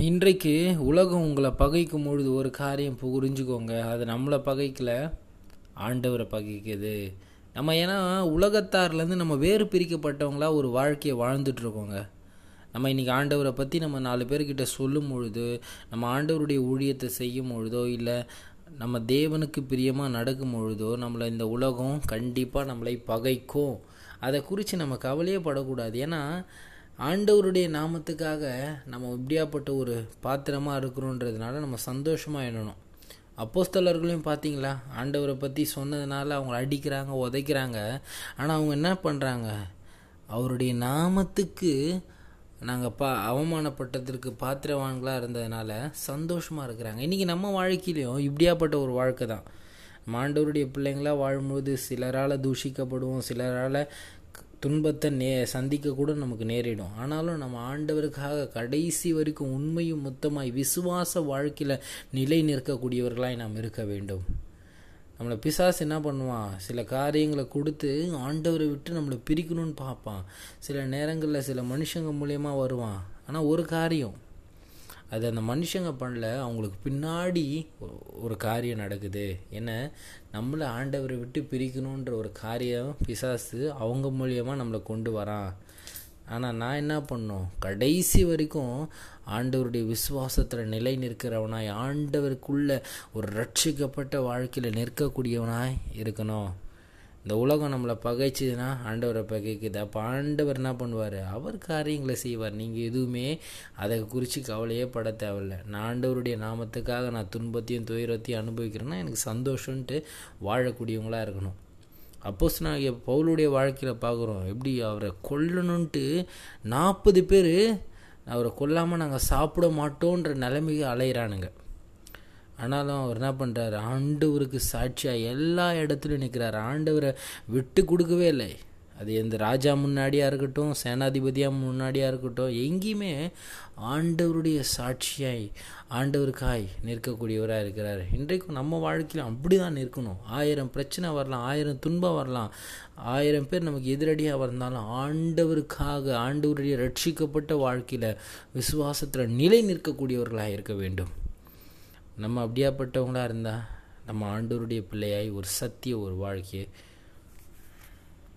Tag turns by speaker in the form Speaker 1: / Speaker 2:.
Speaker 1: இன்றைக்கு உலகம் உங்களை பகைக்கும் பொழுது ஒரு காரியம் புரிஞ்சுக்கோங்க. அது நம்மளை பகைக்கல ஆண்டவரை பகைக்குது. நம்ம ஏன்னா உலகத்தார்லேருந்து நம்ம வேறு பிரிக்கப்பட்டவங்களா ஒரு வாழ்க்கையை வாழ்ந்துட்டுருக்கோங்க. நம்ம இன்றைக்கி ஆண்டவரை பற்றி நம்ம நாலு பேர்கிட்ட சொல்லும் பொழுது நம்ம ஆண்டவருடைய ஊழியத்தை செய்யும் பொழுதோ இல்லை நம்ம தேவனுக்கு பிரியமாக நடக்கும் பொழுதோ நம்மளை இந்த உலகம் கண்டிப்பாக நம்மளை பகைக்கும். அதை குறித்து நம்ம கவலையே படக்கூடாது. ஏன்னா ஆண்டவருடைய நாமத்துக்காக நம்ம இப்படியாப்பட்ட ஒரு பாத்திரமாக இருக்கிறோன்றதுனால நம்ம சந்தோஷமாக எண்ணணும். அப்போஸ்தலர்களையும் பார்த்தீங்களா? ஆண்டவரை பற்றி சொன்னதுனால அவங்க அடிக்கிறாங்க உதைக்கிறாங்க. ஆனால் அவங்க என்ன பண்ணுறாங்க அவருடைய நாமத்துக்கு நாங்கள் பா அவமானப்பட்டதற்கு பாத்திரவான்களாக இருந்ததுனால சந்தோஷமாக இருக்கிறாங்க. இன்றைக்கி நம்ம வாழ்க்கையிலையும் இப்படியாப்பட்ட ஒரு வாழ்க்கை தான். மாண்டவருடைய ஆண்டவருடைய பிள்ளைங்களாக வாழும்போது சிலரால் தூஷிக்கப்படுவோம் சிலரால் துன்பத்தை நே சந்திக்க கூட நமக்கு நேரிடும். ஆனாலும் நம்ம ஆண்டவருக்காக கடைசி வரைக்கும் உண்மையும் மொத்தமாய் விசுவாச வாழ்க்கையில் நிலை நிற்கக்கூடியவர்களாய் நாம் இருக்க வேண்டும். நம்மளை பிசாசு என்ன பண்ணுவான்? சில காரியங்களை கொடுத்து ஆண்டவரை விட்டு நம்மளை பிரிக்கணும்னு பார்ப்பான். சில நேரங்களில் சில மனுஷங்க மூலயமா வருவான். ஆனால் ஒரு காரியம் அது அந்த மனுஷங்க பண்ணல அவங்களுக்கு பின்னாடி ஒரு காரியம் நடக்குது. என்ன? நம்மளை ஆண்டவரை விட்டு பிரிக்கணுன்ற ஒரு காரியம் பிசாசு அவங்க மூலியமாக நம்மளை கொண்டு வரான். ஆனால் நான் என்ன பண்ணோம்? கடைசி வரைக்கும் ஆண்டவருடைய விசுவாசத்தில் நிலை நிற்கிறவனாய் ஆண்டவருக்குள்ள ஒரு ரட்சிக்கப்பட்ட வாழ்க்கையில் நிற்கக்கூடியவனாய் இருக்கணும். இந்த உலகம் நம்மளை பகைச்சதுன்னா ஆண்டவரை பகைக்குது. அப்போ ஆண்டவர் என்ன பண்ணுவார்? அவர் காரியங்களை செய்வார். நீங்கள் எதுவுமே அதை குறித்து கவலையே பட தேவையில்ல. நான் ஆண்டவருடைய நாமத்துக்காக நான் துன்பத்தையும் துயரத்தையும் அனுபவிக்கிறேன்னா எனக்கு சந்தோஷன்ட்டு வாழக்கூடியவங்களாக இருக்கணும். அப்போஸ் நான் பவுலுடைய வாழ்க்கையில் பார்க்குறோம். எப்படி அவரை கொல்லணுன்ட்டு நாற்பது பேர் அவரை கொல்லாமல் நாங்கள் சாப்பிட மாட்டோன்ற நிலைமைக்கு அலையிறானுங்க. ஆனாலும் அவர் என்ன பண்ணுறார் ஆண்டவருக்கு சாட்சியாக எல்லா இடத்துலையும் நிற்கிறார் ஆண்டவரை விட்டு கொடுக்கவே இல்லை. அது எந்த ராஜா முன்னாடியாக இருக்கட்டும் சேனாதிபதியாக முன்னாடியாக இருக்கட்டும் எங்கேயுமே ஆண்டவருடைய சாட்சியாய் ஆண்டவருக்காய் நிற்கக்கூடியவராக இருக்கிறார். இன்றைக்கும் நம்ம வாழ்க்கையில் அப்படி தான் நிற்கணும். ஆயிரம் பிரச்சனை வரலாம் ஆயிரம் துன்பம் வரலாம். ஆயிரம் பேர் நமக்கு எதிரடியாக வந்தாலும் ஆண்டவருக்காக ஆண்டவருடைய ரட்சிக்கப்பட்ட வாழ்க்கையில் விசுவாசத்தில் நிலை நிற்கக்கூடியவர்களாக இருக்க வேண்டும். நம்ம அப்படியாப்பட்டவங்களாக இருந்தால் நம்ம ஆண்டோருடைய பிள்ளையாய் ஒரு சத்திய ஒரு வாழ்க்கையை